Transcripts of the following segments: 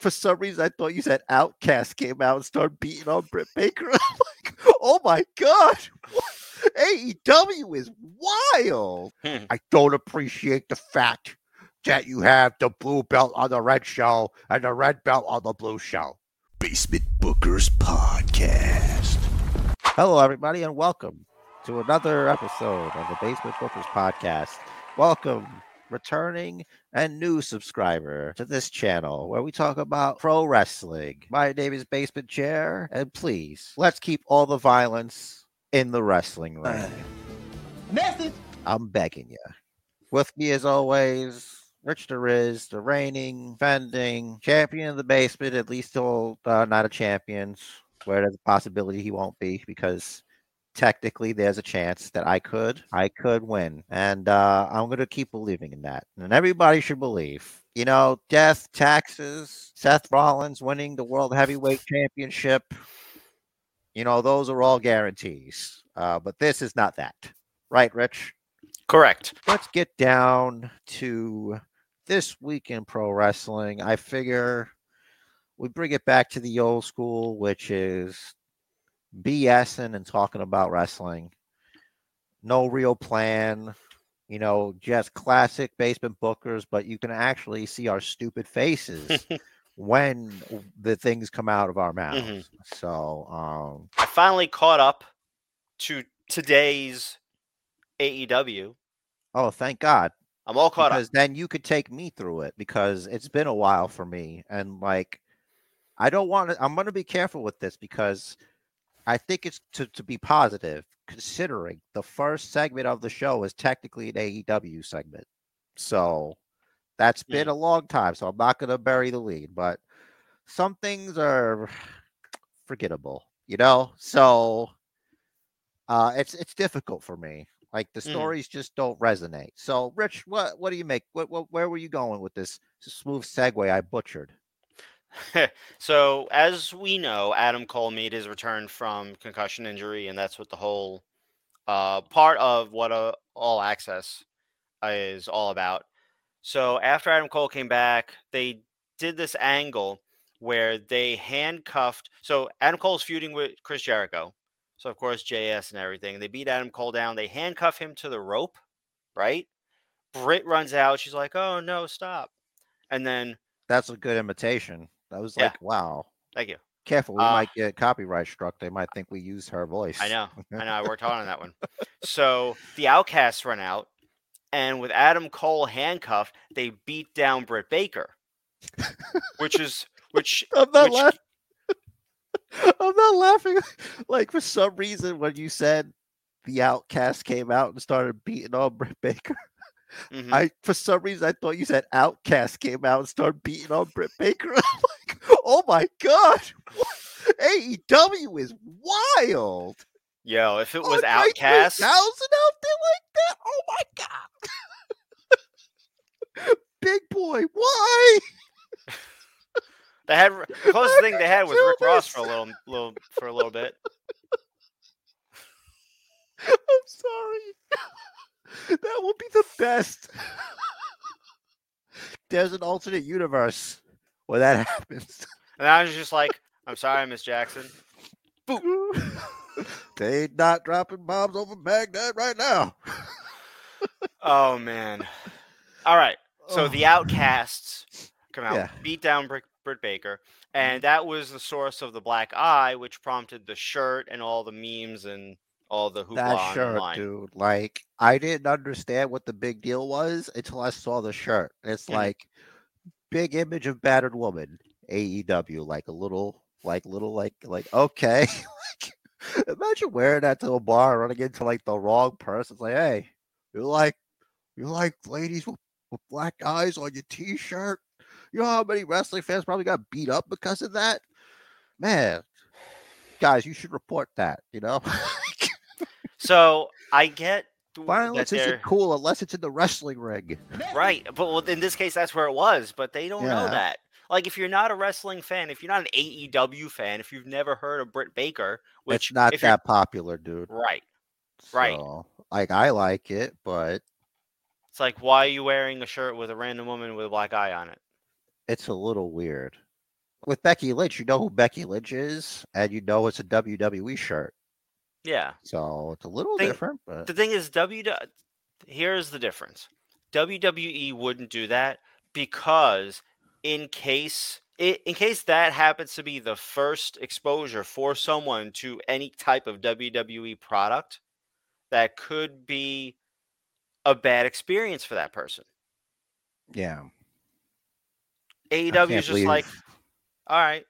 for some reason, I thought you said OutKast came out and started beating on Britt Baker. I'm like, oh my god, AEW is wild. Hmm. I don't appreciate the fact that you have the blue belt on the red show and the red belt on the blue show. Basement Bookers Podcast. Hello, everybody, and welcome to another episode of the Basement Bookers Podcast. Welcome, returning and new subscriber to this channel where we talk about pro wrestling. My name is Basement Chair, and please let's keep all the violence in the wrestling ring. Message. I'm begging you. With me, as always, Rich the Riz, the reigning, defending champion of the basement, at least still uh, not a champion, where there's a possibility he won't be because technically there's a chance that I could, I could win. And uh, I'm going to keep believing in that. And everybody should believe. You know, death, taxes, Seth Rollins winning the World Heavyweight Championship. You know, those are all guarantees. Uh, but this is not that. Right, Rich? Correct. let's get down to this week in pro wrestling. I figure we bring it back to the old school, which is BSing and talking about wrestling. No real plan, you know, just classic basement bookers, but you can actually see our stupid faces when the things come out of our mouths. So, um, I finally caught up to today's AEW. oh, thank God. I'm all caught because up. then you could take me through it because it's been a while for me and like i don't want to i'm going to be careful with this because i think it's to, to be positive considering the first segment of the show is technically an aew segment so that's been a long time so i'm not going to bury the lead but some things are forgettable you know so uh it's it's difficult for me like the Mm. stories just don't resonate. So, Rich, what what do you make? What, what where were you going with this smooth segue I butchered? so, as we know, Adam Cole made his return from concussion injury, and that's what the whole uh, part of what uh, All Access is all about. So, after Adam Cole came back, they did this angle where they handcuffed. So, Adam Cole's feuding with Chris Jericho. So, of course, JS and everything. They beat Adam Cole down. They handcuff him to the rope, right? Britt runs out. She's like, oh, no, stop. And then, That's a good imitation. That was Yeah. like, wow. thank you. Careful, we Uh, might get copyright struck. They might think we used her voice. I know. I know. I worked hard on that one. So the Outcasts run out, and with Adam Cole handcuffed, they beat down Britt Baker, which is which. I'm not which laughing. I'm not laughing. Like for some reason, when you said the Outcast came out and started beating on Britt Baker, mhm. I for some reason I thought you said OutKast came out and started beating on Britt Baker. Oh my god, AEW is wild. Yo, if it was OutKast, 3000 out there like that. Oh my god, big boy, why? they had the closest thing they had was Rick Ross for a little, little for a little bit. I'm sorry. that will be the best. There's an alternate universe where that happens. And I was just like, "I'm sorry, Miss Jackson." they ain't not dropping bombs over Baghdad right now. Oh man. All right. So the Oh. Outcasts come out, Yeah. Mm-hmm. beat down Britt, Britt Baker, and that was the source of the black eye, which prompted the shirt and all the memes and all the hoopla that shirt, online. dude. Like, I didn't understand what the big deal was until I saw the shirt. It's Mhm. like big image of battered woman, AEW, like a little, like little, like, like okay. imagine wearing that to a bar, running into like the wrong person. It's like, hey, you're like, you're like ladies with, with black eyes on your T-shirt. You know how many wrestling fans probably got beat up because of that? Man, guys, you should report that. You know. So I get Violence isn't cool unless it's in the wrestling ring. right, but well, in this case, that's where it was. But they don't know that. Like, if you're not a wrestling fan, if you're not an AEW fan, if you've never heard of Britt Baker, which it's not that popular, dude. right, right. So, like I like it, but it's like, why are you wearing a shirt with a random woman with a black eye on it? it's a little weird. with Becky Lynch, you know who Becky Lynch is, and you know it's a WWE shirt. Yeah. So it's a little Thing- different, but The thing is, W. Here's the difference. WWE wouldn't do that because, in case in case that happens to be the first exposure for someone to any type of WWE product, that could be a bad experience for that person. yeah. AEW is just like, all right.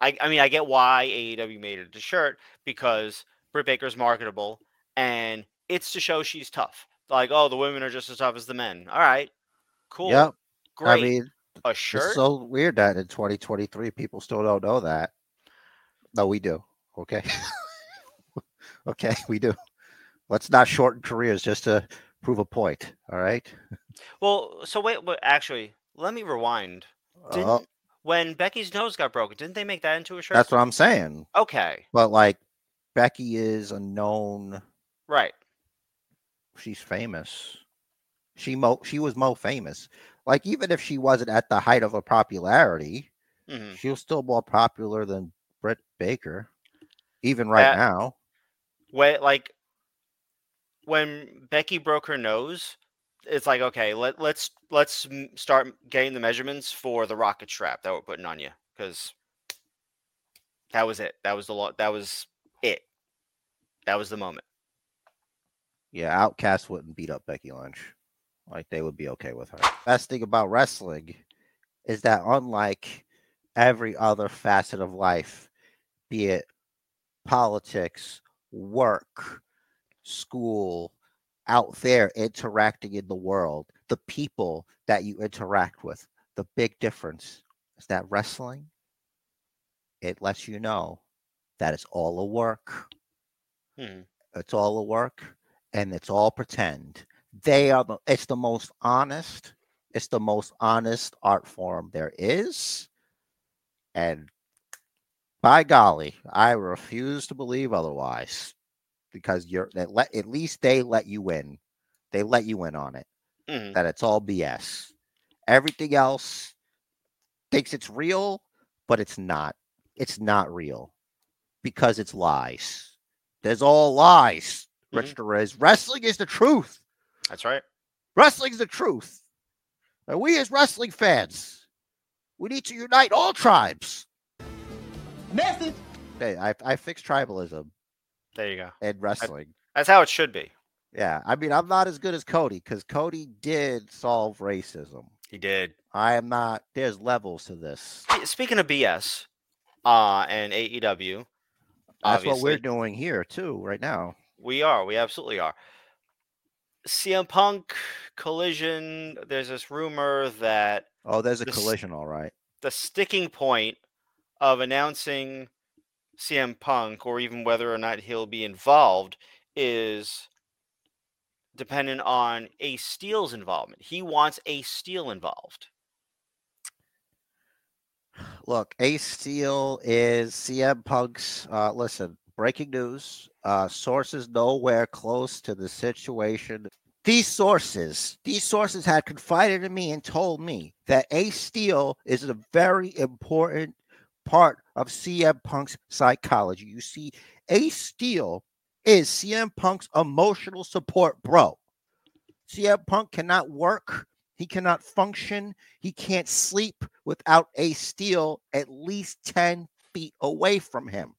I, I mean, I get why AEW made it a shirt because Britt Baker's marketable and it's to show she's tough. Like, oh, the women are just as tough as the men. All right, cool, Yep. great. I mean, a it's shirt. so weird that in 2023 people still don't know that. No, we do. Okay. okay, we do. Let's not shorten careers just to prove a point. All right. well, so wait, wait, actually, let me rewind. Didn't Uh, when Becky's nose got broken, didn't they make that into a shirt? that's what I'm saying. okay, But like, Becky is a known. right. She's famous. She mo she was mo famous. Like even if she wasn't at the height of her popularity, hmm she was still more popular than Britt Baker, even right Uh, now. when like when Becky broke her nose, it's like okay, let let's let's start getting the measurements for the rocket strap that we're putting on you because that was it. That was the lot. That was it. That was the moment. Yeah, Outcast wouldn't beat up Becky Lynch. Like they would be okay with her. Best thing about wrestling is that unlike every other facet of life, be it politics, work, school, out there interacting in the world, the people that you interact with, the big difference is that wrestling, it lets you know that it's all a work Hmm. it's all a work and it's all pretend they are the it's the most honest it's the most honest art form there is. And by golly i refuse to believe otherwise because you're they let at least they let you in. They let you in on it. Mhm. that it's all bs everything else thinks it's real but it's not. It's not real because it's lies. There's all lies rich Derez. wrestling is the truth That's right. Wrestling's the truth. And we as wrestling fans, we need to unite all tribes. Message. Hey, I, I fixed tribalism There you go. And wrestling. That's how it should be. Yeah, I mean, I'm not as good as Cody because Cody did solve racism. He did. I am not. There's levels to this. Speaking of BS, uh, and AEW, That's what we're doing here too, right now. We are. We absolutely are. CM Punk collision. There's this rumor that Oh, there's a This- collision, all right. the sticking point of announcing CM Punk or even whether or not he'll be involved is dependent on Ace Steel's involvement. He wants Ace Steel involved. Look, Ace Steel is CM Punk's. Uh, listen, breaking news. Uh, sources nowhere close to the situation. These sources, these sources had confided in me and told me that Ace Steel is a very important part of CM Punk's psychology. You see, Ace Steel is CM Punk's emotional support bro. CM Punk cannot work. He cannot function. He can't sleep without Ace Steel at least 10 feet away from him.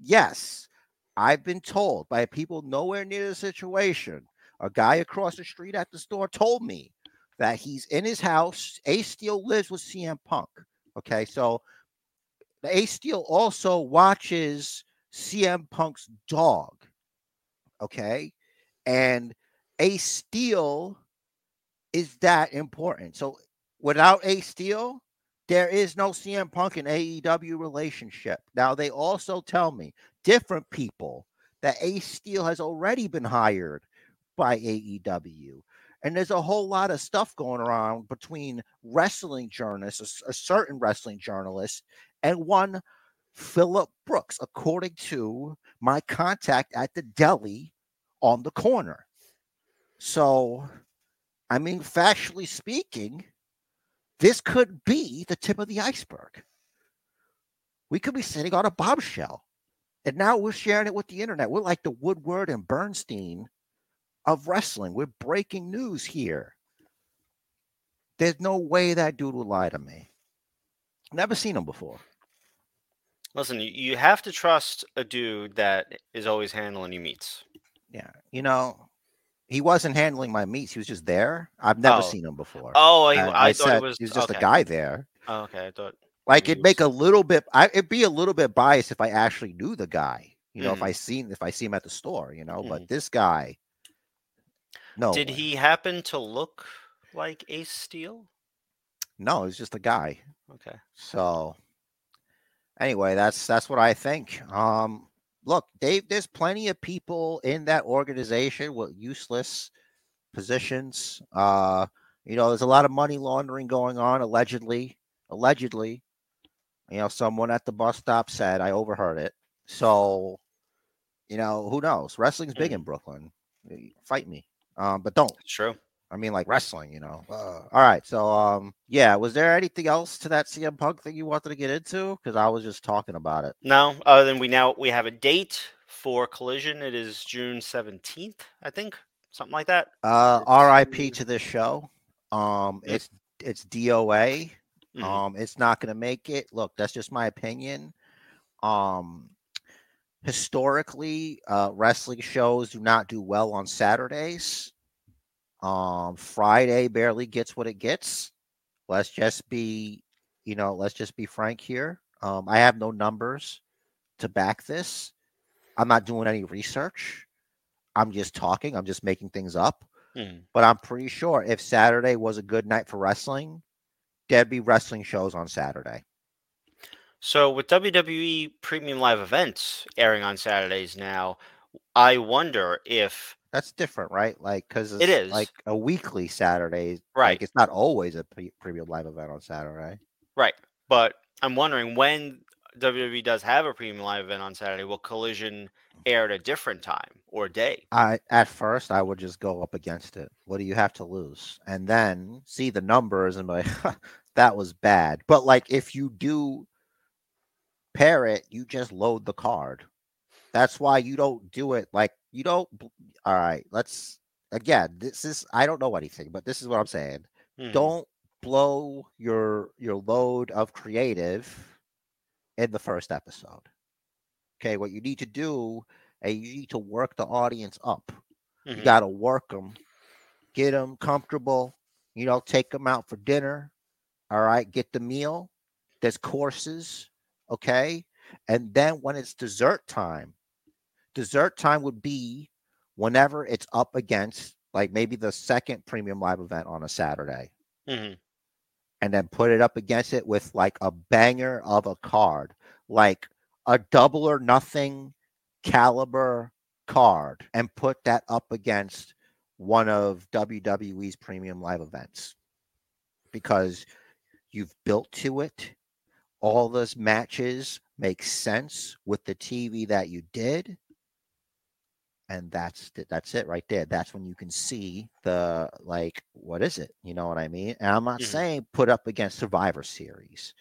Yes, I've been told by people nowhere near the situation. A guy across the street at the store told me that he's in his house. Ace Steel lives with CM Punk. Okay, so the Ace Steel also watches CM Punk's dog. Okay, and Ace Steel is that important. So without Ace Steel, there is no CM Punk and AEW relationship. Now they also tell me different people that Ace Steel has already been hired by AEW. And there's a whole lot of stuff going around between wrestling journalists, a certain wrestling journalist, and one Philip Brooks, according to my contact at the deli on the corner. So, I mean, factually speaking, this could be the tip of the iceberg. We could be sitting on a bombshell. And now we're sharing it with the internet. We're like the Woodward and Bernstein of wrestling. We're breaking news here. There's no way that dude would lie to me. Never seen him before. Listen, you, have to trust a dude that is always handling your meats. Yeah. You know, he wasn't handling my meats. He was just there. I've never Oh. seen him before. Oh, I, I, I thought said it was he was just okay. a guy there. Oh, okay, I thought. Like it'd make a little bit. I it'd be a little bit biased if I actually knew the guy. You know, if Mhm. I seen if I see him at the store. You know, Mhm. but this guy. No. Did way. he happen to look like Ace Steel? No, he's just a guy. Okay. So anyway, that's that's what I think. Um look, Dave, there's plenty of people in that organization with useless positions. Uh, you know, there's a lot of money laundering going on, allegedly. Allegedly. You know, someone at the bus stop said I overheard it. So, you know, who knows? Wrestling's big in Brooklyn. Fight me. Um, but don't. It's true. I mean, like wrestling, you know. Uh, all right, so um, yeah, was there anything else to that CM Punk thing you wanted to get into? Because I was just talking about it. No, other than we now we have a date for Collision. It is June seventeenth, I think, something like that. Uh, R.I.P. to this show. Um, it's it's DOA. Mhm. Um, it's not going to make it. Look, that's just my opinion. Um, historically, uh, wrestling shows do not do well on Saturdays. Um, Friday barely gets what it gets. Let's just be, you know, let's just be frank here. Um, I have no numbers to back this. I'm not doing any research. I'm just talking. I'm just making things up. Mhm. But I'm pretty sure if Saturday was a good night for wrestling, there'd be wrestling shows on Saturday. So with WWE Premium Live events airing on Saturdays now, I wonder if That's different, right? Like, because It is. like a weekly Saturday. Right. Like, it's not always a pre- premium live event on Saturday. right, but I'm wondering when WWE does have a Premium Live event on Saturday, will Collision air at a different time or day? I at first I would just go up against it. What do you have to lose? And then see the numbers and be like, that was bad. But like if you do pair it, you just load the card. That's why you don't do it like you don't. All right, let's again. This is I don't know anything, but this is what I'm saying. Mhm. Don't blow your your load of creative in the first episode. Okay, what you need to do, and you need to work the audience up. You Mhm. got to work them, get them comfortable. You know, take them out for dinner. All right, get the meal. There's courses, okay, and then when it's dessert time, dessert time would be whenever it's up against like maybe the second premium live event on a Saturday Mhm. and then put it up against it with like a banger of a card, like a double or nothing caliber card, and put that up against one of WWE's premium live events because you've built to it. All those matches make sense with the TV that you did. And that's that's it right there. That's when you can see the like what is it? You know what I mean? And I'm not Mhm. saying put up against Survivor Series.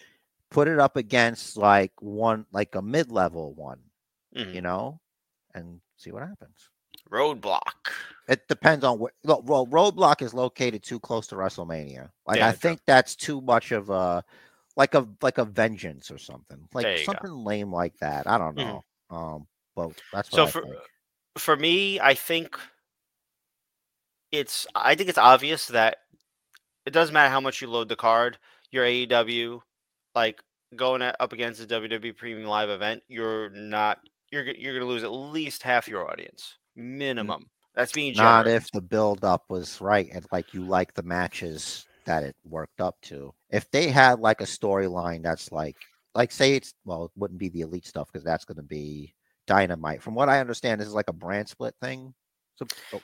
Put it up against like one like a mid-level one, Mhm. you know, and see what happens. Roadblock. It depends on what. Well, Roadblock is located too close to WrestleMania. Like Yeah, I think that's too much of a, like a like a vengeance or something, like you go. something lame like that. I don't Mhm. know. Um, but that's what So for. For me, I think it's I think it's obvious that it doesn't matter how much you load the card. Your AEW, like going at, up against the WWE Premium Live event, you're not you're you're gonna lose at least half your audience mm. minimum. That's being Not if the build up was right and like you like the matches that it worked up to. If they had like a storyline that's like, like say it's well, it wouldn't be the elite stuff because that's going to be dynamite. From what I understand, this is like a brand split thing,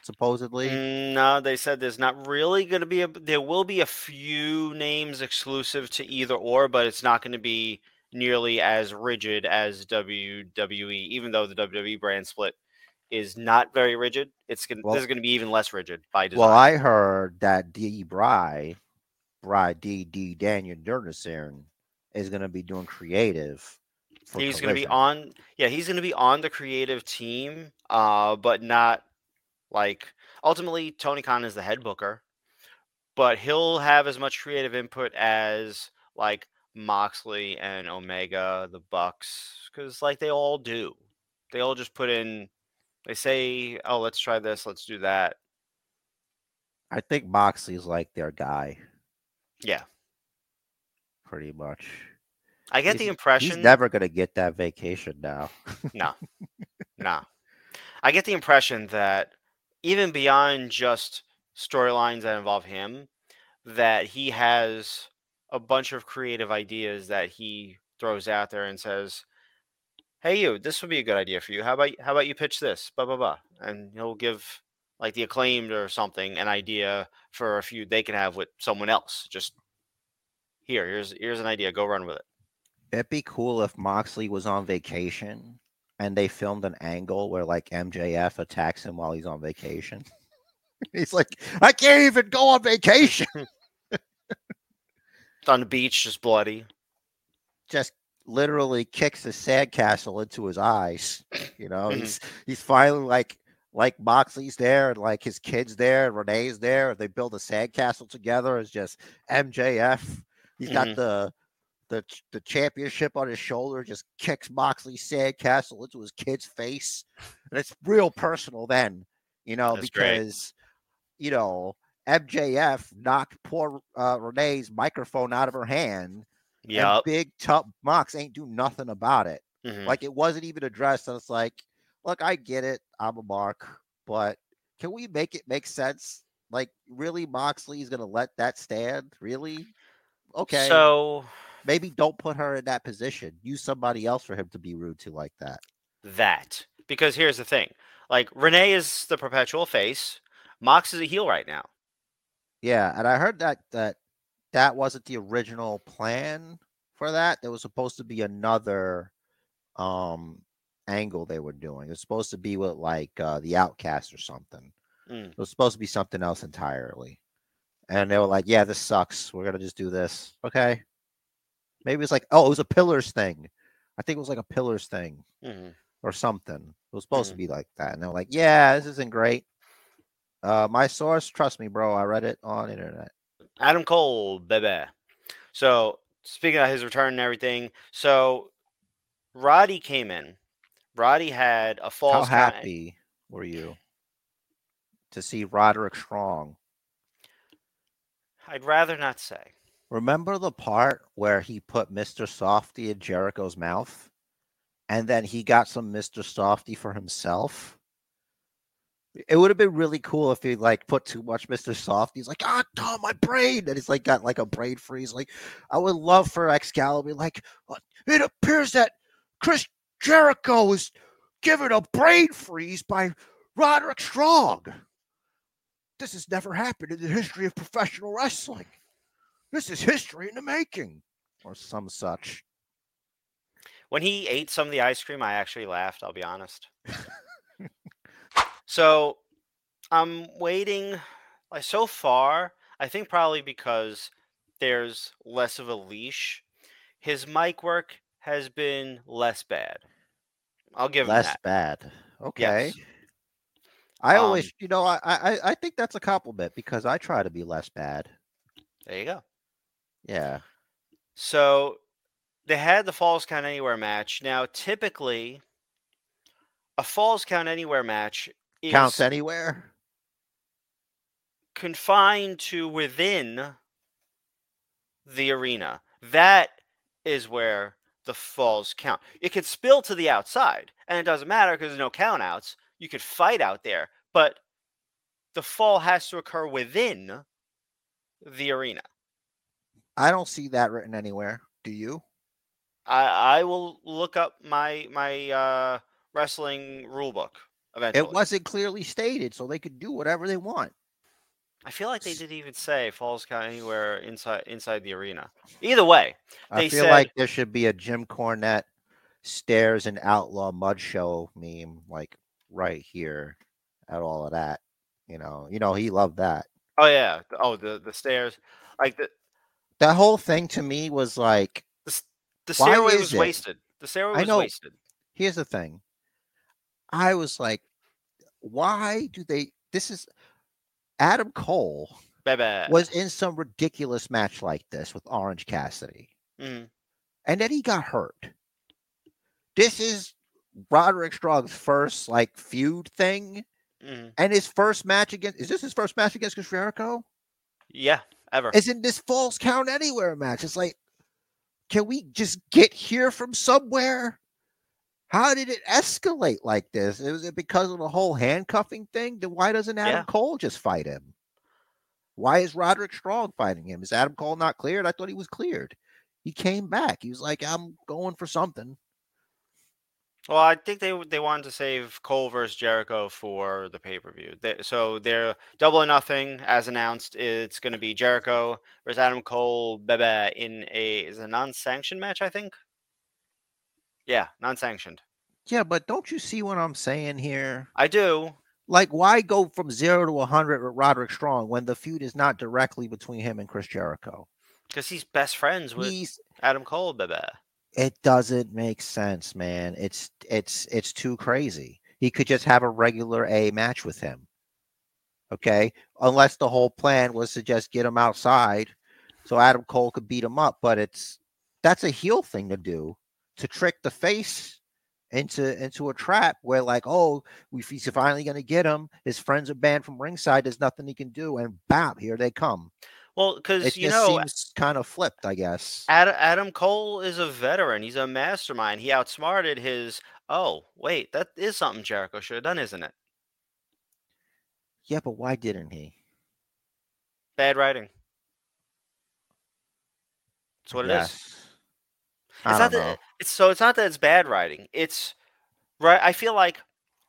supposedly. Mm, No, they said there's not really going to be a. There will be a few names exclusive to either or, but it's not going to be nearly as rigid as WWE. Even though the WWE brand split is not very rigid, it's going. to Well- this is going to be even less rigid by design. Well, I heard that D. Bry, Bry D. D. Daniel Durnason is going to be doing creative he's going to be on. Yeah, he's going to be on the creative team, uh, but not like ultimately Tony Khan is the head booker, but he'll have as much creative input as like Moxley and Omega, the Bucks, because like they all do. They all just put in. They say, "Oh, let's try this. Let's do that." I think Moxley's like their guy, Yeah, pretty much. I get He's- the impression. He's never gonna get that vacation now. No, no. I get the impression that even beyond just storylines that involve him, that he has a bunch of creative ideas that he throws out there and says, "Hey, you, this would be a good idea for you. How about how about you pitch this?" Blah blah blah, and he'll give like the acclaimed or something an idea for a feud they can have with someone else. Just here, here's here's an idea. Go run with it. It'd be cool if Moxley was on vacation and they filmed an angle where like MJF attacks him while he's on vacation. he's like, I can't even go on vacation. On the beach, just bloody. Just literally kicks the sandcastle into his eyes. You know, he's he's finally like like Moxley's there and like his kids there and Renee's there. And they build a sandcastle together. It's just MJF. He's got Mhm. the the the championship on his shoulder, just kicks Moxley's sandcastle into his kid's face. And it's real personal then, you know, That's great. because you know, MJF knocked poor uh, Renee's microphone out of her hand. Yeah, big tough Mox ain't do nothing about it. Mhm. Like it wasn't even addressed. And it's like, look, I get it. I'm a mark, but can we make it make sense? Like, really, Moxley's gonna let that stand? Really? Okay. So maybe don't put her in that position. Use somebody else for him to be rude to like that. that because here's the thing like renee is the perpetual face mox is a heel right now Yeah, and I heard that that that wasn't the original plan for that. There was supposed to be another um angle they were doing. It was supposed to be with like uh the outcast or something. Mm. It was supposed to be something else entirely. And they were like, Yeah, this sucks. We're gonna just do this. Okay. Maybe it's like, oh, it was a pillars thing. I think it was like a pillars thing Mhm. or something. It was supposed to be like that. And they're like, Yeah, this isn't great. Uh my source, trust me, bro. I read it on internet. adam cole baby so speaking of his return and everything so roddy came in roddy had a How false count- happy were you to see Roderick Strong? i'd rather not say Remember the part where he put Mr. Softy in Jericho's mouth? And then he got some Mr. Softy for himself? It would have been really cool if he like put too much Mr. Softy. He's like, ah, oh, my brain. And he's like got like a brain freeze. Like, I would love for Excalibur, like, "Uh, it appears that Chris Jericho is given a brain freeze by Roderick Strong. This has never happened in the history of professional wrestling. This is history in the making, or some such. when he ate some of the ice cream i actually laughed i'll be honest so i'm waiting like so far i think probably because there's less of a leash his mic work has been less bad i'll give him Less bad. Okay. Yes. I Um, always, you know, I, I I think that's a compliment because I try to be less bad. there you go Yeah. So they had the Falls Count Anywhere match. Now, typically, a Falls Count Anywhere match is Counts anywhere. confined to within the arena. That is where the falls count. It could spill to the outside, and it doesn't matter because there's no countouts. You could fight out there, but the fall has to occur within the arena. I don't see that written anywhere. Do you? I I will look up my my uh, wrestling rule book eventually. It wasn't clearly stated, so they could do whatever they want. I feel like they didn't even say falls count anywhere inside inside the arena. Either way, I feel said- like there should be a Jim Cornette stairs and outlaw mud show meme, like right here, at all of that. You know, you know, he loved that. oh yeah, oh the the stairs, like the That whole thing to me was like, the Why stairway was it- wasted. The The I was know. wasted. Here's the thing. I was like, why do they? This is Adam Cole Baby. was in some ridiculous match like this with Orange Cassidy, Mhm. and then he got hurt. This is Roderick Strong's first like feud thing, Mhm. and his first match against is this his first match against Chris Jericho? Yeah, ever. Isn't this falls count anywhere match? It's like, can we just get here from somewhere? How did it escalate like this? Was it because of the whole handcuffing thing? Then why doesn't Adam Yeah. Cole just fight him? Why is Roderick Strong fighting him? Is Adam Cole not cleared? I thought he was cleared. He came back. He was like, I'm going for something. Well, I think they they wanted to save Cole versus Jericho for the pay per view. So they're double or nothing, as announced. It's going to be Jericho versus Adam Cole, Bebe in a is a non sanctioned match, I think. Yeah, non sanctioned. Yeah, but don't you see what I'm saying here? I do. Like, why go from zero to 100 with Roderick Strong when the feud is not directly between him and Chris Jericho? Because he's best friends with He's Adam Cole, Bebe. It doesn't make sense, man. It's it's it's too crazy. He could just have a regular A match with him. Okay? Unless the whole plan was to just get him outside so Adam Cole could beat him up, but it's that's a heel thing to do to trick the face into into a trap where like, oh, he's finally gonna get him. His friends are banned from ringside. There's nothing he can do, and bam, here they come. Well, because you know, seems kind of flipped, I guess. Adam, Adam Cole is a veteran. He's a mastermind. He outsmarted his. Oh, wait, that is something Jericho should have done, isn't it? Yeah, but why didn't he? Bad writing. That's what it is. Yes. It's I not don't that know. it's so it's not that it's bad writing. It's right. I feel like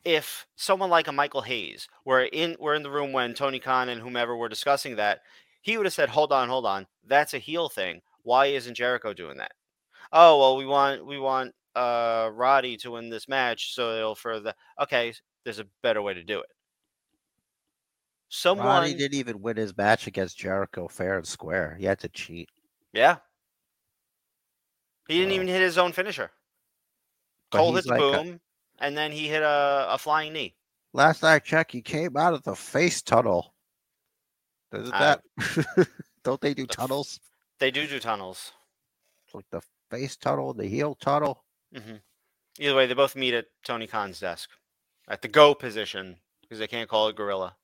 if someone like a Michael Hayes were in were in the room when Tony Khan and whomever were discussing that, he would have said, "Hold on, hold on, that's a heel thing. Why isn't Jericho doing that?" Oh well, we want we want uh Roddy to win this match, so it'll further. Okay, there's a better way to do it. Someone, Roddy didn't even win his match against Jericho fair and square. He had to cheat. yeah, he didn't So- even hit his own finisher. Cole he's hit the like a- boom, and then he hit a, a flying knee. last I checked, he came out of the face tunnel. Isn't I- that? Don't they do The tunnels? They do do tunnels. It's like the face tunnel, the heel tunnel. hmm Either way, they both meet at Tony Khan's desk at the go position because they can't call it gorilla.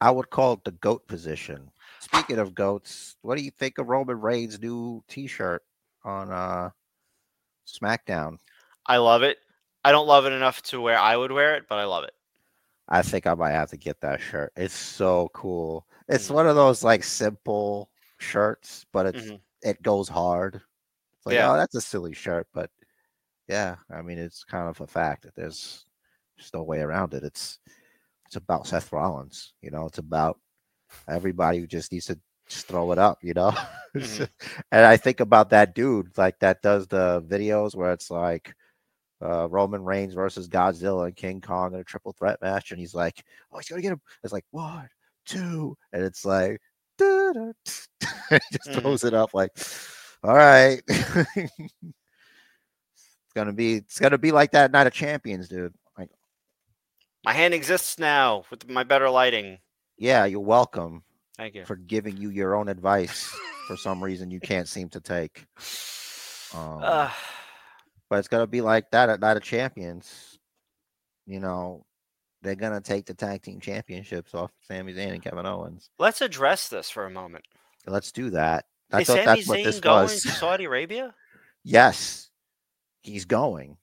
I would call it the goat position. Speaking of goats, what do you think of Roman Reigns' new T-shirt on uh SmackDown? I love it. I don't love it enough to where I would wear it, but I love it. I think I might have to get that shirt. It's so cool. It's Mhm. one of those like simple shirts, but it's Mhm. it goes hard. It's like, Yeah. oh, that's a silly shirt, but yeah, I mean, it's kind of a fact that there's just no way around it. It's it's about Seth Rollins, you know. It's about everybody who just needs to just throw it up, you know. Mhm. and I think about that dude like that does the videos where it's like uh, Roman Reigns versus Godzilla and King Kong in a triple threat match, and he's like, "Oh, he's gonna get him." It's like one, two, and it's like, just Mhm. throws it up like, "All right." it's gonna be, it's gonna be like that Night of Champions, dude. Like, My hand exists now with my better lighting. yeah, you're welcome Thank you. for giving you your own advice for some reason you can't seem to take. Um, Uh, but it's gonna be like that at Night of Champions. You know, they're gonna take the tag team championships off Sami Zayn and Kevin Owens. let's address this for a moment. Let's do that. I Is thought Sami that's what Zayn this going was. to Saudi Arabia? yes, he's going.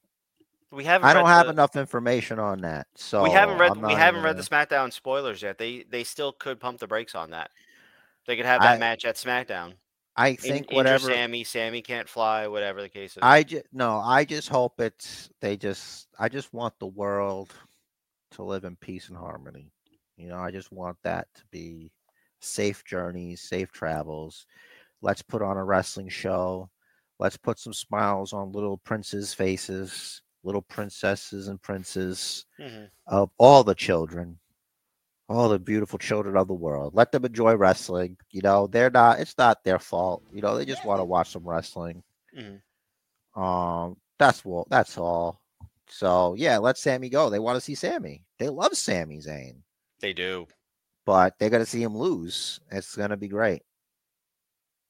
We haven't. I don't have the, enough information on that, so We haven't read. I'm We not haven't read the gonna- SmackDown spoilers yet. They they still could pump the brakes on that. They could have that I match at SmackDown. I think injure whatever. Sami, Sami can't fly, whatever the case is. I just no. I just hope it's. They just. I just want the world to live in peace and harmony. You know, I just want that to be safe journeys, safe travels. Let's put on a wrestling show. Let's put some smiles on little princes' faces, little princesses and princes Mhm. of all the children, all the beautiful children of the world. Let them enjoy wrestling. You know, they're not. It's not their fault. You know, they just want to watch some wrestling. Mhm. Um, that's what that's all. So yeah, let Sami go. They want to see Sami. They love Sami Zayn, They do. but they're gonna see him lose. It's gonna be great.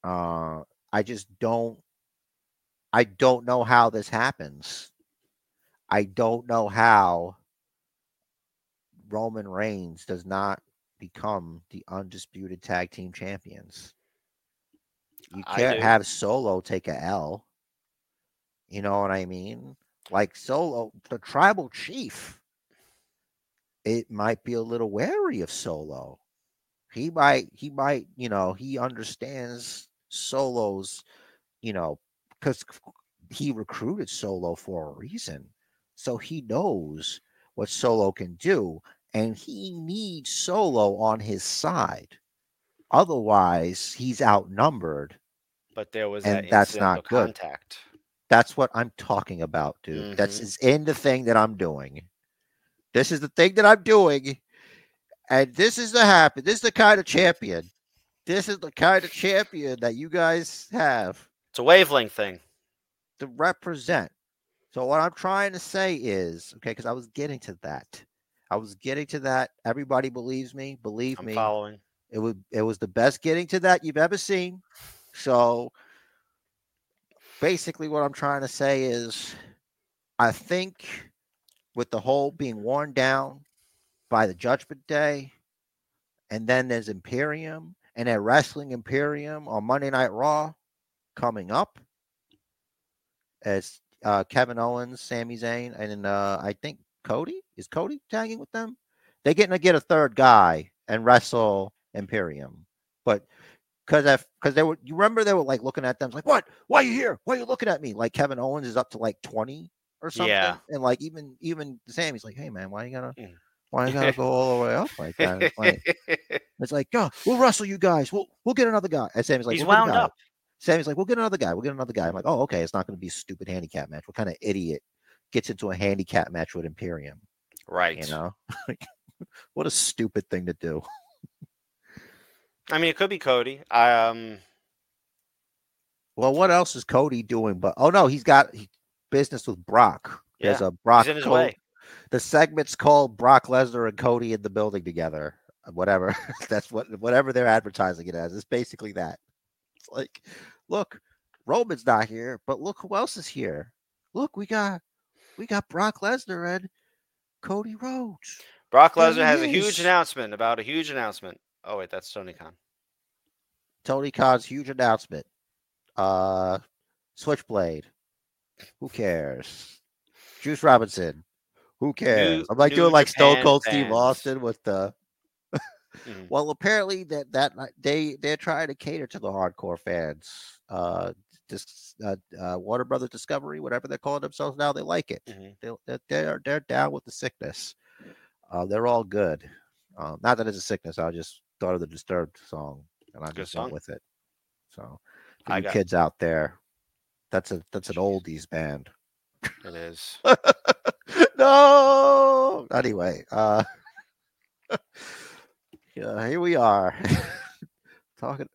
Uh, I just don't. I don't know how this happens. I don't know how Roman Reigns does not become the undisputed tag team champions. You can't have Solo take a L. You know what I mean? Like Solo, the tribal chief, it might be a little wary of Solo. He might, he might, you know, he understands Solo's, you know, because he recruited Solo for a reason. So he knows what Solo can do, and he needs Solo on his side. Otherwise, he's outnumbered. But there was And that that's not good. contact. That's what I'm talking about, dude. That's Mhm. is in the thing that I'm doing. This is the thing that I'm doing, and this is the happen. This is the kind of champion. This is the kind of champion that you guys have It's a wavelength thing. to represent. So what I'm trying to say is, okay, because I was getting to that. I was getting to that. Everybody believes me. Believe I'm me. following. It was it was the best getting to that you've ever seen. So basically what I'm trying to say is I think with the whole being worn down by the judgment day, and then there's Imperium and then Wrestling Imperium on Monday Night Raw coming up as uh, Kevin Owens, Sami Zayn, and uh, I think Cody is Cody tagging with them. They're getting to get a third guy and wrestle Imperium, but because because they were you remember they were like looking at them like what why are you here why are you looking at me like Kevin Owens is up to like twenty or something Yeah. and like even even Sami's like hey man why you gotta Mm. why you gotta go all the way up like that it's like it's like oh we'll wrestle you guys we'll we'll get another guy and Sami's like He's "We'll wound guy." up. Sami's like, we'll get another guy. We'll get another guy. I'm like, oh, okay. It's not going to be a stupid handicap match. What kind of idiot gets into a handicap match with Imperium? Right. You know, what a stupid thing to do. I mean, it could be Cody. I um, Well, what else is Cody doing? But oh no, he's got he, business with Brock. There's Yeah, a Brock. he's in his Co- way. The segment's called Brock Lesnar and Cody in the building together. uh, Whatever. That's what whatever they're advertising it as. It's basically that. It's like, look, Roman's not here, but look who else is here. Look, we got we got Brock Lesnar and Cody Rhodes. Brock Lesnar has a huge announcement about a huge announcement. Oh wait, that's Tony Khan. Tony Khan's huge announcement. Uh Switchblade. Who cares? Juice Robinson. Who cares? I'm like doing like Stone Japan Cold Steve. Austin with the Mhm. well apparently that that they they're trying to cater to the hardcore fans. Uh this uh, uh Warner Brothers Discovery, whatever they're calling themselves now, they like it. Mhm. They, they're, they're down with the sickness. Uh, they're all good. Um, not that it's a sickness. I just thought of the Disturbed song, and I just went with it. So, for I you kids out there, that's a that's an oldies band. It is. no. Anyway, uh, yeah, here we are talking.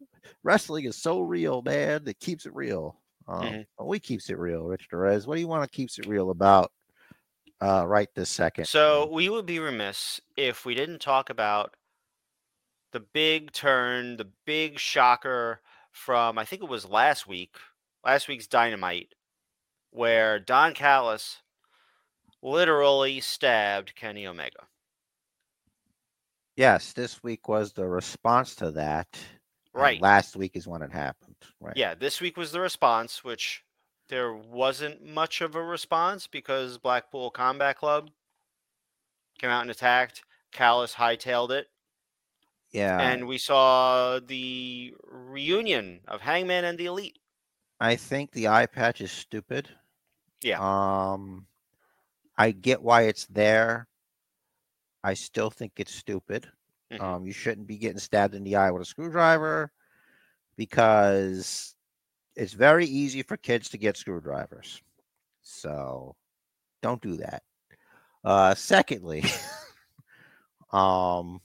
Wrestling is so real, man. It keeps it real. Um, Mhm. we keeps it real, Rich Perez. What do you want to keeps it real about? Uh, right this second. So we would be remiss if we didn't talk about the big turn, the big shocker from I think it was last week, last week's Dynamite, where Don Callis literally stabbed Kenny Omega. Yes, this week was the response to that. And Right. Last week is when it happened. Right. Yeah, this week was the response, which there wasn't much of a response because Blackpool Combat Club came out and attacked. Callis hightailed it. Yeah. and we saw the reunion of Hangman and the Elite. I think the eye patch is stupid. Yeah. Um, I get why it's there. I still think it's stupid. Mhm. Um, you shouldn't be getting stabbed in the eye with a screwdriver because it's very easy for kids to get screwdrivers. So don't do that. Uh, secondly, um,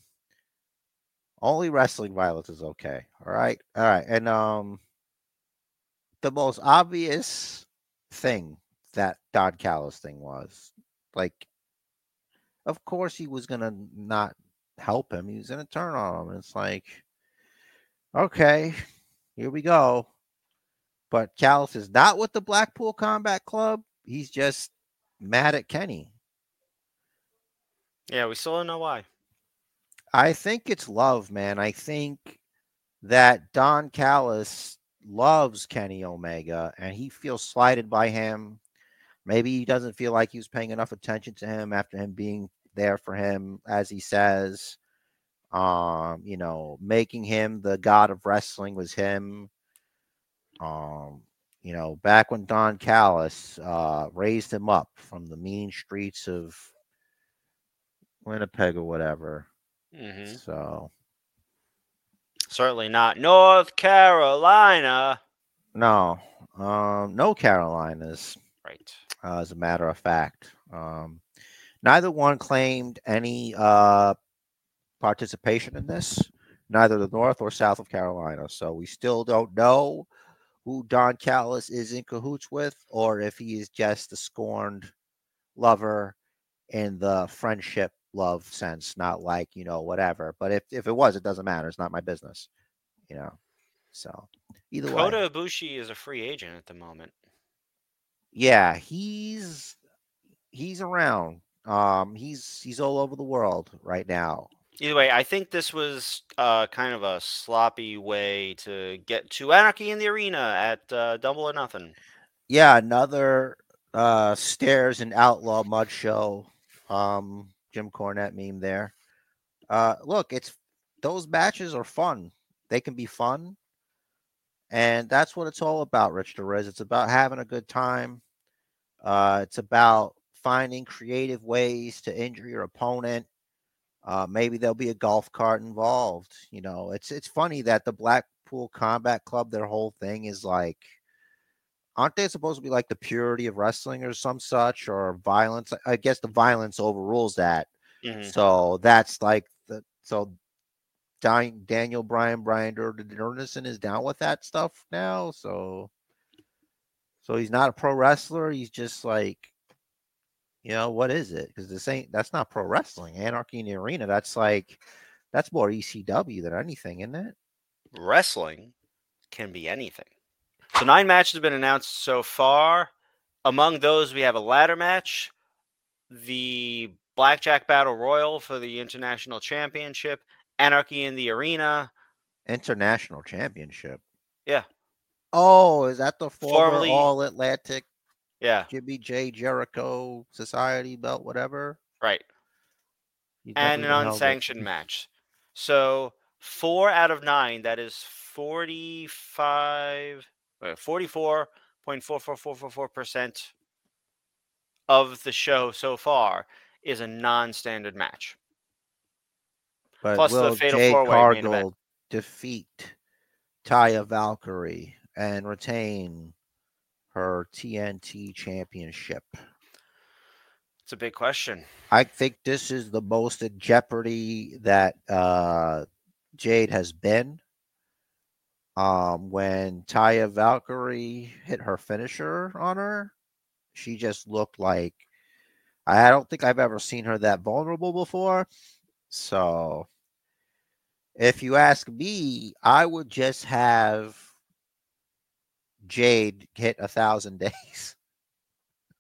only wrestling violence is okay. All right. All right. And um, the most obvious thing that Don Callis thing was. Like, of course he was gonna not help him. He's was gonna turn on him. And it's like, okay, here we go. But Callis is not with the Blackpool Combat Club. He's just mad at Kenny. Yeah, we still don't know why. I think it's love, man. I think that Don Callis loves Kenny Omega and he feels slighted by him. Maybe he doesn't feel like he was paying enough attention to him after him being there for him, as he says. Um, you know, making him the god of wrestling was him. Um, you know, back when Don Callis uh, raised him up from the mean streets of Winnipeg or whatever. hmm So Certainly not North Carolina. no, um, no Carolinas. Right. uh, as a matter of fact. Um, neither one claimed any uh, participation in this, neither the North or South of Carolina. So we still don't know who Don Callis is in cahoots with, or if he is just a scorned lover in the friendship love sense, not like, you know, whatever. But if, if it was, it doesn't matter. It's not my business, you know. So either way. Kota Ibushi is a free agent at the moment. yeah he's he's around um he's he's all over the world right now. Either way, I think this was uh, kind of a sloppy way to get to Anarchy in the Arena at uh, Double or Nothing. yeah another uh stairs and outlaw mud show um jim cornette meme there. Uh look it's those matches are fun. They can be fun. And that's what it's all about rich Derez. it's about having a good time. Uh it's about finding creative ways to injure your opponent uh maybe there'll be a golf cart involved you know it's it's funny that the blackpool combat club their whole thing is like aren't they supposed to be like the purity of wrestling or some such or violence i guess the violence overrules that Mhm. so that's like the so Daniel Bryan Brian Durnison is down with that stuff now. So so he's not a pro wrestler. He's just like, you know, what is it? Because this ain't that's not pro wrestling. Anarchy in the arena. That's like that's more ECW than anything, isn't it? Wrestling can be anything. So nine matches have been announced so far. Among those, we have a ladder match, the Blackjack Battle Royal for the International Championship, Anarchy in the Arena. International Championship. Yeah. Oh, is that the former Formerly- All Atlantic Yeah, Jimmy J Jericho Society belt, whatever? right. And an held it. unsanctioned match. So four out of nine, that is 45, uh, 44.44444% of the show so far is a non-standard match. But Plus the will Fatal Jade Four-Way Cargill defeat Taya Valkyrie and retain her TNT championship? It's a big question. I think this is the most in jeopardy that uh, Jade has been. Um, when Taya Valkyrie hit her finisher on her, she just looked like I don't think I've ever seen her that vulnerable before. So, if you ask me, I would just have Jade hit a thousand days.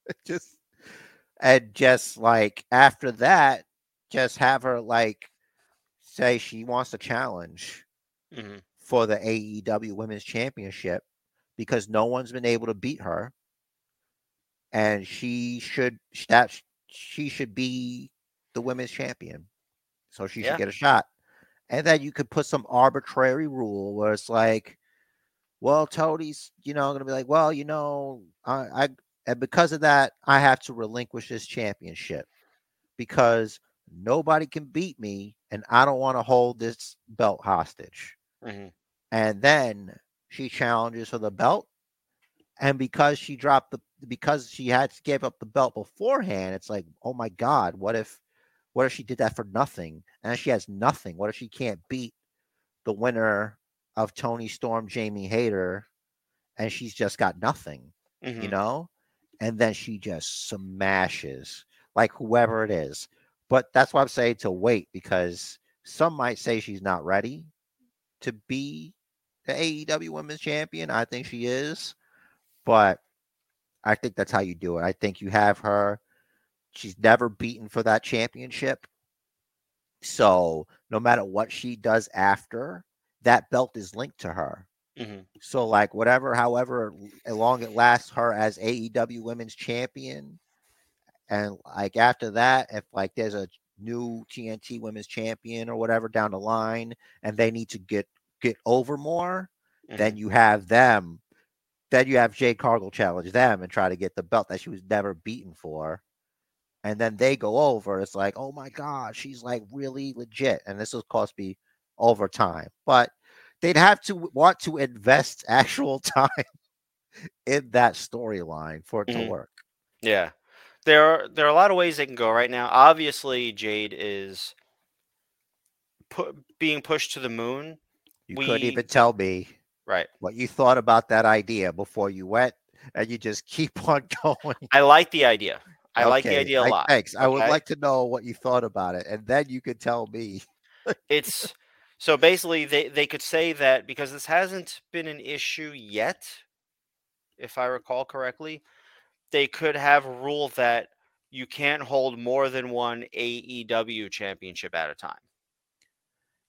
just and just like after that, just have her like say she wants a challenge hmm for the AEW Women's Championship because no one's been able to beat her, and she should that she should be the women's champion, so she Yeah. should get a shot. And then you could put some arbitrary rule where it's like, well, Tony's, you know, gonna be like, well, you know, I, I and because of that, I have to relinquish this championship because nobody can beat me, and I don't want to hold this belt hostage. Hmm and then she challenges for the belt and because she dropped the because she had to give up the belt beforehand it's like oh my god what if what if she did that for nothing? And she has nothing. What if she can't beat the winner of toni storm jamie hayter and she's just got nothing hmm you know and then she just smashes like whoever it is. But that's why I'm saying to wait because some might say she's not ready to be the AEW Women's Champion. I think she is, but I think that's how you do it. I think you have her. She's never beaten for that championship. So no matter what she does after, that belt is linked to her. Mhm. So like whatever, however long it lasts her as AEW Women's Champion, and like after that, if like there's a new TNT Women's Champion or whatever down the line, and they need to get get over more, then you have them. Then you have Jade Cargill challenge them and try to get the belt that she was never beaten for. And then they go over. It's like, oh my God, she's like really legit. And this will cost me over time. But they'd have to want to invest actual time in that storyline for it to Mhm. work. Yeah. There are there are a lot of ways they can go right now. Obviously, Jade is pu- being pushed to the moon. You couldn't even tell me Right. what you thought about that idea before you went, and you just keep on going. I like the idea. I like the idea a lot. Thanks. I would like to know what you thought about it, and then you could tell me. It's so basically they they could say that because this hasn't been an issue yet, if I recall correctly, they could have a rule that you can't hold more than one AEW championship at a time.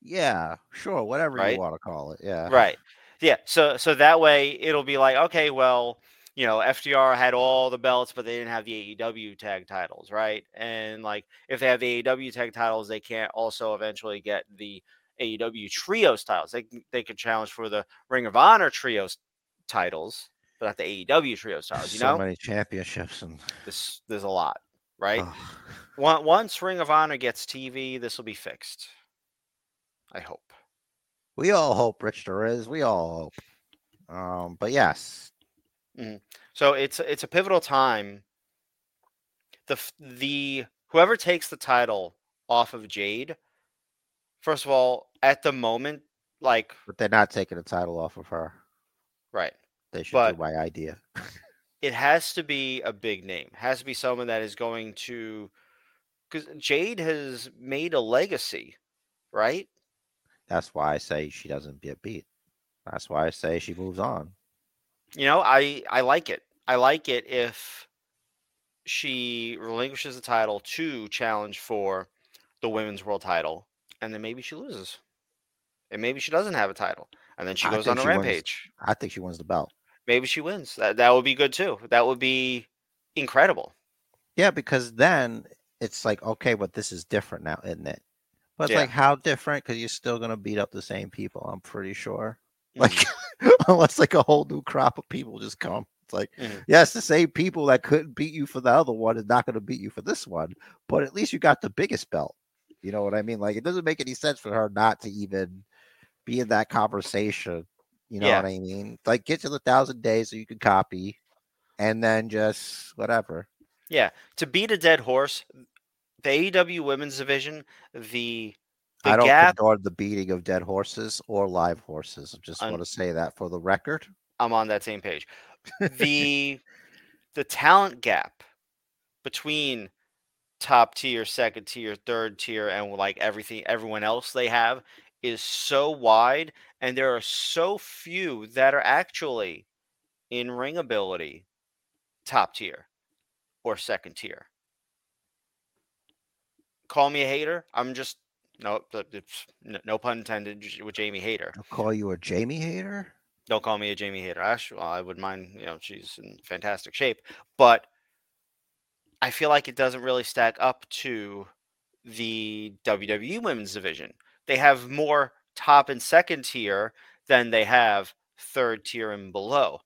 Yeah, sure, whatever Right? you want to call it. Yeah. Right. Yeah. So so that way it'll be like, okay, well, you know, FTR had all the belts, but they didn't have the AEW tag titles, right? And like if they have the AEW tag titles, they can't also eventually get the AEW trios titles. They can- they could challenge for the Ring of Honor trios titles, but not the AEW trios titles. You so know, many championships and this there's a lot, right? Ugh. Once Ring of Honor gets TV, this will be fixed. I hope. we all hope Rich there is. We all hope. Um, but yes, So it's it's a pivotal time. The the whoever takes the title off of Jade, first of all, at the moment, like but they're not taking the title off of her. right, They should But- do my idea. it has to be a big name. It has to be someone that is going to, because Jade has made a legacy, right? That's why I say she doesn't get beat. That's why I say she moves on. You know, I I like it. I like it if she relinquishes the title to challenge for the women's world title, and then maybe she loses, and maybe she doesn't have a title, and then she goes on a she wins. rampage. I think she wins the belt. Maybe she wins. That that would be good too. That would be incredible. Yeah, because then it's like, okay, but this is different now, isn't it? But Yeah. like, how different? Because you're still gonna beat up the same people. I'm pretty sure. Like, unless like a whole new crop of people just come. It's like, Mhm. yes, the same people that couldn't beat you for the other one is not gonna beat you for this one. But at least you got the biggest belt. You know what I mean? Like, it doesn't make any sense for her not to even be in that conversation. You know Yeah. what I mean? Like, get to the thousand days so you can copy, and then just whatever. Yeah, to beat a dead horse, the AEW women's division, the the I don't gap. condone the beating of dead horses or live horses. I just Un- want to say that for the record. I'm on that same page. The the talent gap between top tier, second tier, third tier, and like everything everyone else they have is so wide, and there are so few that are actually in ring ability top tier or second tier. Call me a hater. I'm just no, it's- no pun intended with Jamie Hayter. I'll call you a Jamie hater. Don't call me a Jamie hater. Actually, well, I wouldn't mind. You know, she's in fantastic shape, but I feel like it doesn't really stack up to the WWE Women's Division. They have more top and second tier than they have third tier and below.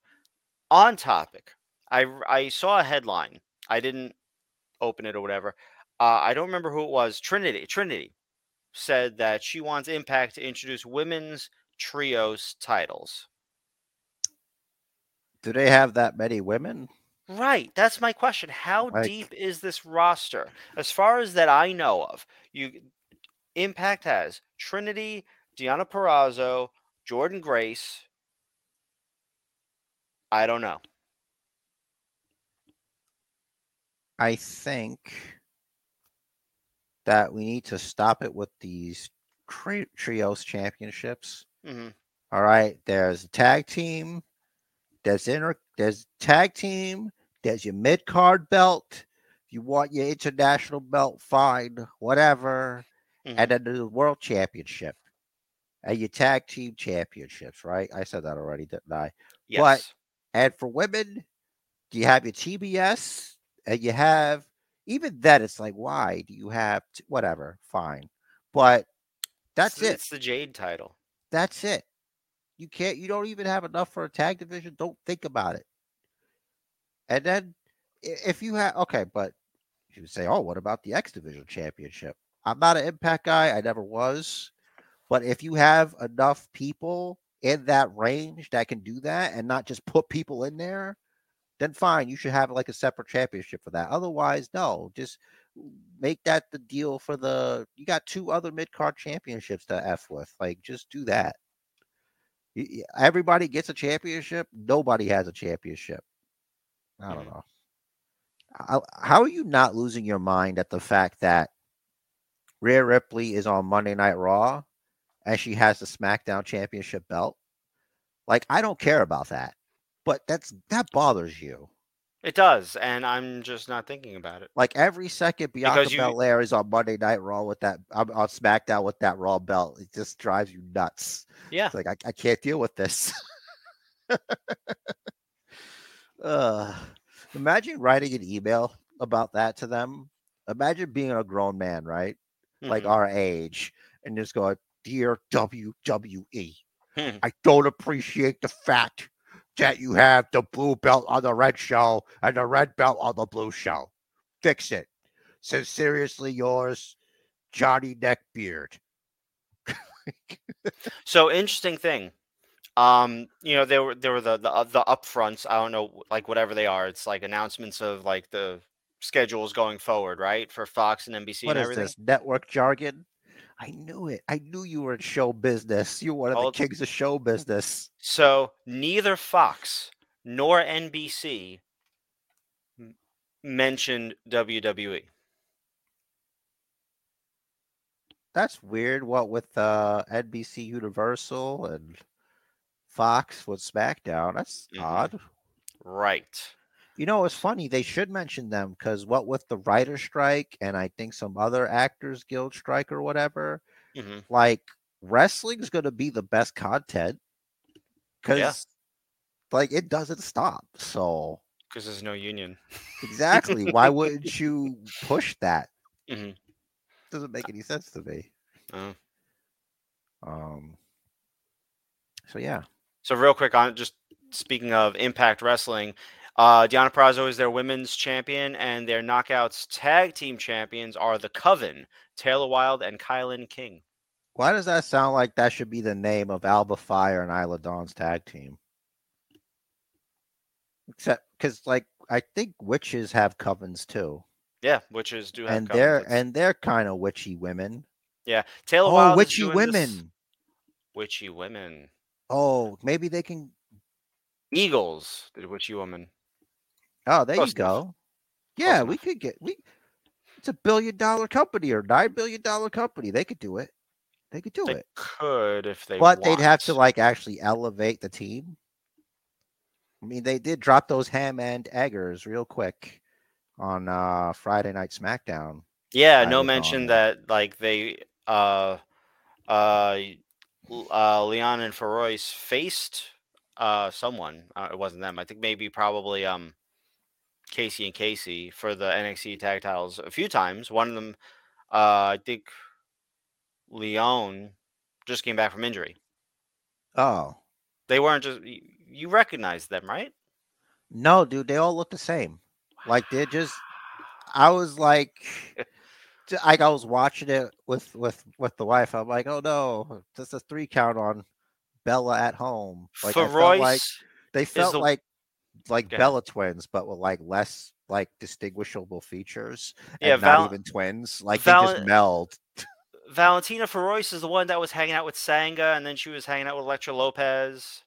On topic, I, I saw a headline. I didn't open it or whatever. Uh, I don't remember who it was. Trinity. Trinity said that she wants Impact to introduce women's trios titles. Do they have that many women? Right. That's my question. How Like- deep is this roster? As far as that I know of, you Impact has Trinity, Deonna Purrazzo, Jordynne Grace. I don't know. I think that we need to stop it with these tri- trios championships. hmm All right, there's a tag team, there's inter, there's tag team, there's your mid card belt. If you want your international belt, fine, whatever. Mhm. And then the world championship and your tag team championships, right? I said that already, didn't I? Yes. But- And for women, do you have your TBS, and you have even then. It's like, why do you have t- whatever? Fine, but that's it's, it. It's the Jade title. That's it. You can't. You don't even have enough for a tag division. Don't think about it. And then, if you have okay, but you would say, oh, what about the X Division Championship? I'm not an Impact guy. I never was. But if you have enough people in that range that can do that and not just put people in there, then fine. You should have like a separate championship for that. Otherwise, no. Just make that the deal for the. You got two other mid card championships to f with. Like, just do that. Everybody gets a championship. Nobody has a championship. I don't know. How, how are you not losing your mind at the fact that Rhea Ripley is on Monday Night Raw and she has the SmackDown Championship belt? Like, I don't care about that, but that's that bothers you. It does, and I'm just not thinking about it. Like every second, Bianca Because you- Belair is on Monday Night Raw with that um, on SmackDown with that Raw belt. It just drives you nuts. Yeah. It's like I, I can't deal with this. uh, imagine writing an email about that to them. Imagine being a grown man, right? Like Mhm. our age, and just going, "Dear WWE, Hmm. I don't appreciate the fact that you have the blue belt on the red show and the red belt on the blue show. Fix it. Sincerely yours, Johnny Neckbeard." So interesting thing. Um, you know, there were there were the the uh, the upfronts. I don't know, like whatever they are. It's like announcements of like the schedules going forward, right, for Fox and NBC What and is everything. this network jargon? I knew it. I knew you were in show business. You're one of the kings of show business. So neither Fox nor NBC mentioned. WWE. That's weird. What with uh, NBC Universal and Fox with SmackDown? That's Mhm. odd. Right. You know, it's funny. They should mention them because what with the writer strike and I think some other actors guild strike or whatever, hmm like wrestling's going to be the best content because, like, it doesn't stop. So Because there's no union. exactly, why wouldn't you push that? hmm Doesn't make any sense to me. Oh. Um. So yeah, So real quick on just speaking of Impact Wrestling, uh, Deonna Purrazzo is their women's champion, and their Knockouts tag team champions are the Coven, Taylor Wilde and KiLynn King. why does that sound like that should be the name of Alba Fire and Isla Dawn's tag team? Except because, like, I think witches have covens too, Yeah, witches do have and covens. they're and they're kind of witchy women. yeah, Taylor Oh, Wilde is witchy doing this- women. Witchy women. Oh, maybe they can. Eagles, the witchy woman. Oh, there Close you enough. go. Yeah, we enough. could get we. It's a billion dollar company or nine billion dollar company. They could do it. They could do They it. could if they. but they'd have to like actually elevate the team. I mean, they did drop those ham and eggers real quick on uh Friday Night SmackDown. Yeah, I no was on mention that like they uh uh uh Leon and Feroz faced uh someone. Uh, it wasn't them. I think maybe probably um Casey and Casey for the NXT tag titles a few times. One of them uh I think Leon just came back from injury. Oh They weren't just y- you recognize them, right? no, dude, they all look the same. Like they're just. I was like, like I was watching it with with with the wife. I'm like, oh no, just a three count on Bella at home. Like I felt like they felt the- like like ahead. Bella twins, but with like less like distinguishable features. Yeah, and not even twins. Like Val- they just meld. Valentina Feroz is the one that was hanging out with Sanga, and then she was hanging out with Elektra Lopez.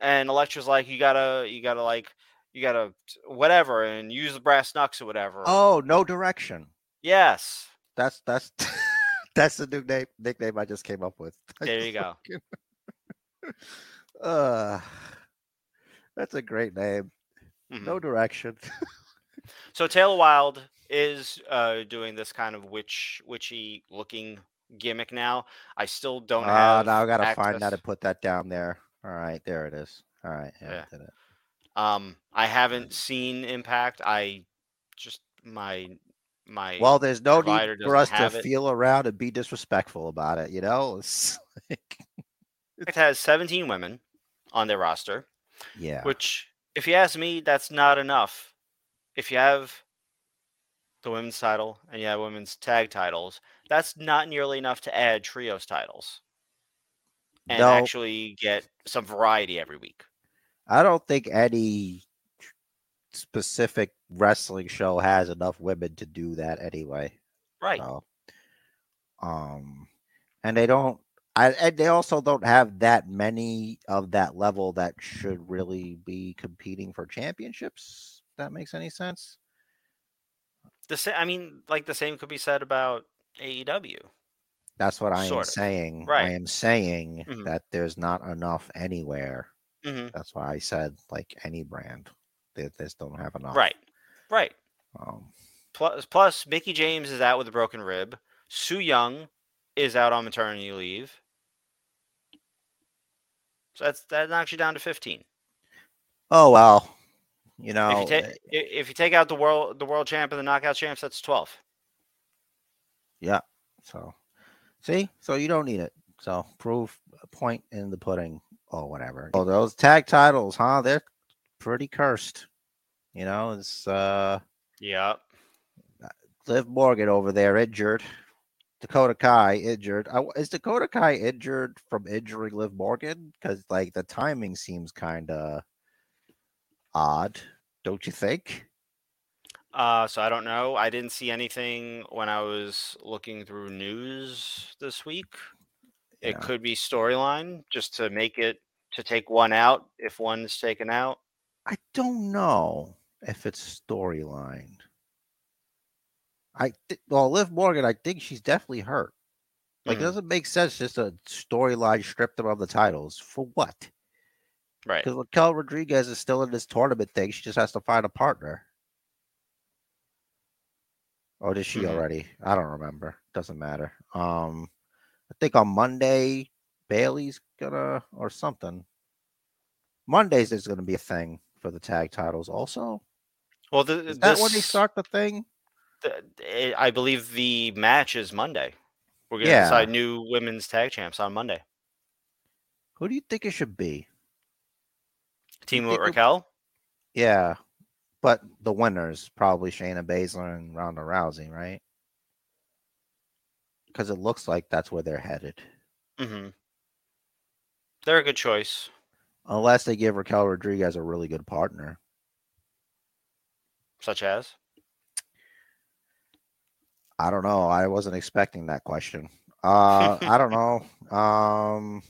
And Elektra's like, you gotta, you gotta like, you gotta whatever and use the brass knucks or whatever. Oh, no direction. Yes, That's that's that's the new name nickname I just came up with. There you go. Uh, that's a great name. Mhm. No direction. So Taylor Wilde is uh, doing this kind of witch witchy looking gimmick now. I still don't Ah, have. now I gotta find that access- and put that down there. All right, there it is. All right, yeah, Yeah. Um, I haven't seen Impact. I just my my. Well, there's no need for us to it. feel around and be disrespectful about it. You know, it's like, Impact has 17 women on their roster, yeah, which, if you ask me, that's not enough. If you have the women's title and you have women's tag titles, that's not nearly enough to add trios titles and no, actually get some variety every week. I don't think any specific wrestling show has enough women to do that anyway. Right. So, um, and they don't. I and they also don't have that many of that level that should really be competing for championships. That makes any sense? The sa- I mean, like the same could be said about AEW. That's what I am of. saying. I am saying Mhm. that there's not enough anywhere. hmm That's why I said like any brand. They just don't have enough. Right. Right. Um, Plus, plus, Mickie James is out with a broken rib. Su Yung is out on maternity leave. So that's that knocks you down to 15. oh well. You if know, you take eh, if you take out the world the world champ and the knockout champs, that's 12. Yeah. so see, so you don't need it. So prove a point in the pudding or whatever. Oh, those tag titles, huh? They're pretty cursed. You know, it's uh Yeah. Liv Morgan over there injured. Dakota Kai injured. I, is Dakota Kai injured from injuring Liv Morgan? Because like the timing seems kind of odd, don't you think? Uh, so I don't know. I didn't see anything when I was looking through news this week. It could be storyline just to make it to take one out if one's taken out. I don't know if it's storyline. I th- well, Liv Morgan, I think she's definitely hurt. Like, Mhm. it doesn't make sense just a storyline stripped them of the titles for what? Right. Because Raquel Rodriguez is still in this tournament thing. She just has to find a partner. Or did she Mhm. already? I don't remember. Doesn't matter. Um, I think on Monday Bayley's gonna or something. Mondays is gonna be a thing for the tag titles. Also, Well, the, is that when they start the thing? the- eh, I believe the match is Monday. We're gonna Yeah. decide new women's tag champs on Monday. Who do you think it should be? Team with think it- Raquel. Yeah, but the winners probably Shayna Baszler and Ronda Rousey, right? Because it looks like that's where they're headed. Mm-hmm. They're a good choice. Unless they give Raquel Rodriguez a really good partner. Such as I don't know. I wasn't expecting that question. Uh, I don't know. Um,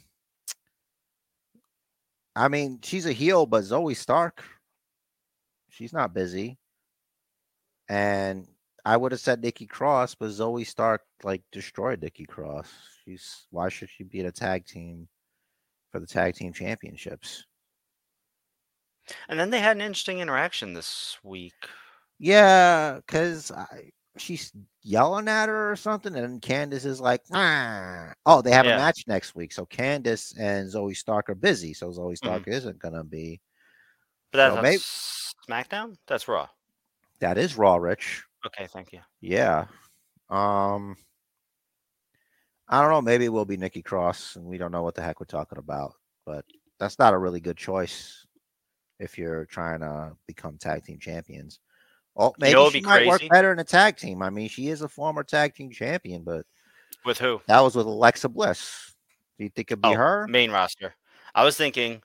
I mean, she's a heel, but Zoey Stark, she's not busy. And I would have said Nikki Cross, but Zoey Stark like destroyed Nikki Cross. She's why should she be in a tag team for the tag team championships? And then they had an interesting interaction this week. Yeah, because she's yelling at her or something, and Candice is like, ah. oh, they have Yeah. a match next week. So Candice and Zoey Stark are busy. So Zoey Mm-hmm. Stark isn't going to be. But that's So maybe- SmackDown? That's Raw. That is Raw Rich. Okay, thank you. Yeah. Um, I don't know. Maybe it will be Nikki Cross, and we don't know what the heck we're talking about. But that's not a really good choice if you're trying to become tag team champions. Oh, maybe know she might work better in a tag team. I mean, she is a former tag team champion, but With who? that was with Alexa Bliss. Do you think it'd be Oh, her? Main roster. I was thinking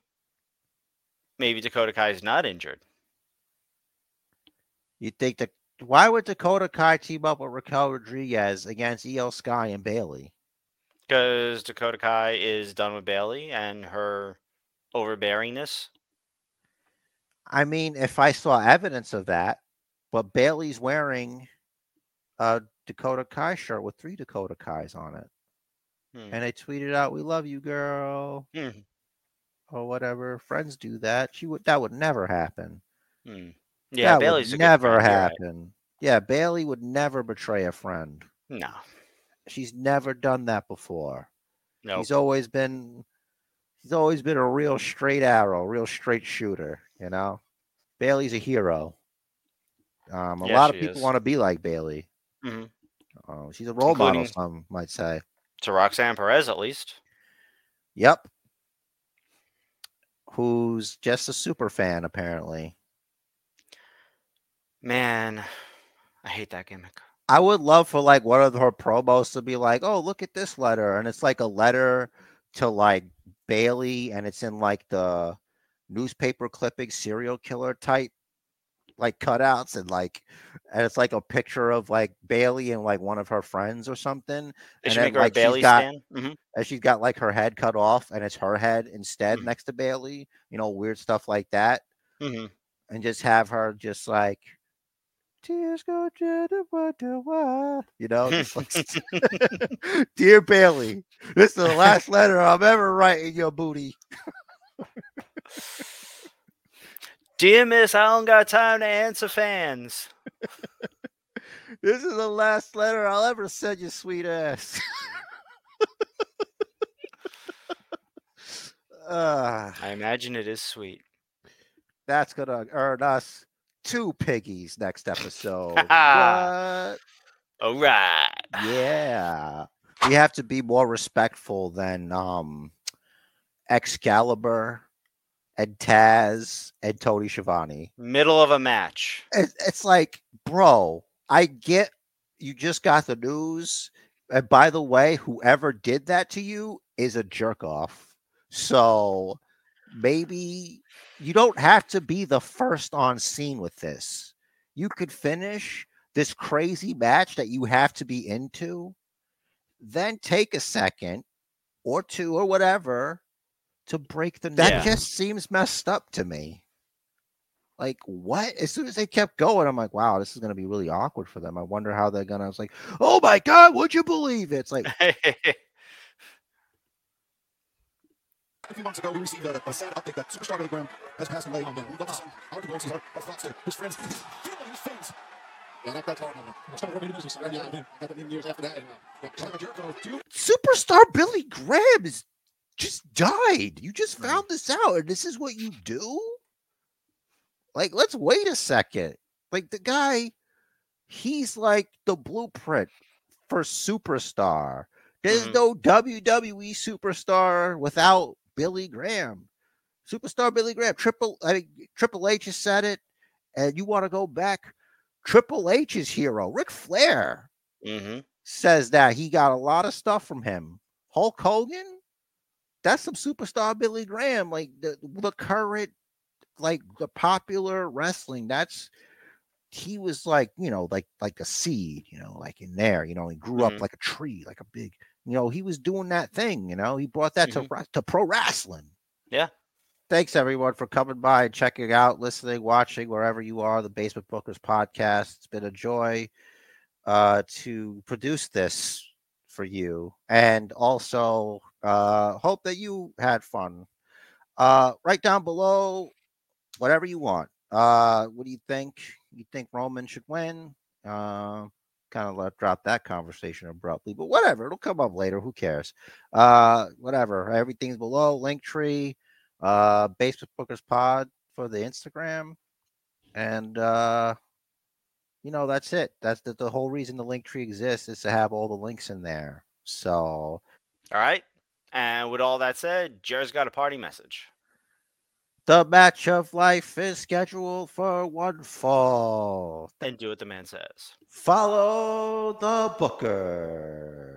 maybe Dakota Kai is not injured. You think that? Why would Dakota Kai team up with Raquel Rodriguez against IYO Sky and Bayley? Because Dakota Kai is done with Bayley and her overbearingness. I mean, if I saw evidence of that, but Bayley's wearing a Dakota Kai shirt with three Dakota Kais on it. Hmm. And they tweeted out, We love you, girl, Hmm. or whatever. Friends do that. She would that would never happen. Hmm. Yeah, that Bayley's a would good never friend, you're right. happen. Yeah, Bayley would never betray a friend. No, She's never done that before. no. He's always been he's always been a real straight arrow, real straight shooter, you know. Bayley's a hero. Um, a Yeah, lot of people is. want to be like Bayley. Mm-hmm. Uh, she's a role model, some might say. To Roxanne Perez, at least. Yep. Who's just a super fan, apparently. Man, I hate that gimmick. I would love for like one of her promos to be like, "Oh, look at this letter," and it's like a letter to like Bayley, and it's in like the newspaper clipping serial killer type like cutouts, and like, and it's like a picture of like Bayley and like one of her friends or something, They And then, make her like, a she's Bayley got- stand. hmm and she's got like her head cut off, and it's her head instead Mhm. next to Bayley. You know, weird stuff like that. hmm and just have her just like tears go to the water, why?" you know, like, dear Bayley, this is the last letter I'm ever writing your booty. Dear Miss, I don't got time to answer fans. This is the last letter I'll ever send you, sweet ass. uh, I imagine it is sweet. that's gonna earn us two piggies next episode. what? All right. Yeah. We have to be more respectful than um Excalibur and Taz and Tony Schiavone. Middle of a match. It, it's like, bro, I get you just got the news. And by the way, whoever did that to you is a jerk off. So maybe you don't have to be the first on scene with this. You could finish this crazy match that you have to be into, then take a second or two or whatever to break the that Yeah. just seems messed up to me. Like what? As soon as they kept going, I'm like, wow, this is gonna be really awkward for them. I wonder how they're gonna. I was like, oh my god, would you believe it? It's like, A few months ago, we received a, a sad update that superstar Billy Graham has passed away. We'd love to send our condolences, our, our thoughts to his friends, his fans. Yeah, that, that's hard. It's kind of we do. So, yeah, yeah, happened in years after that. And, uh, yeah, China Jericho, too. superstar Billy Graham is just died. You just found this out, and this is what you do? Like, let's wait a second. Like the guy, he's like the blueprint for superstar. There's Mhm. no WWE superstar without Billy Graham. Superstar Billy Graham. Triple I mean Triple H has said it, and you want to go back. Triple H's hero, Ric Flair hmm says that he got a lot of stuff from him. Hulk Hogan, that's some superstar Billy Graham, like the the current, like the popular wrestling. That's he was like you know like like a seed, you know, like in there. You know, he grew Mhm. up like a tree, like a big. You know, he was doing that thing. You know, he brought that to to pro wrestling. Yeah. Thanks everyone for coming by and checking out, listening, watching wherever you are. The Basement Bookers podcast. It's been a joy uh, to produce this for you, and also uh, hope that you had fun. Uh, right down below, whatever you want. Uh, what do you think? You think Roman should win? Uh, kind of let drop that conversation abruptly, but whatever. It'll come up later. Who cares? Uh, whatever. Everything's below. Linktree, uh, Basement Bookers Pod for the Instagram, and uh, you know that's it. That's the, the whole reason the link tree exists is to have all the links in there. So All right. And with all that said, Jared's got a party message. The match of life is scheduled for one fall. Then do what the man says. Follow the Booker.